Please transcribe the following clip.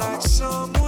like some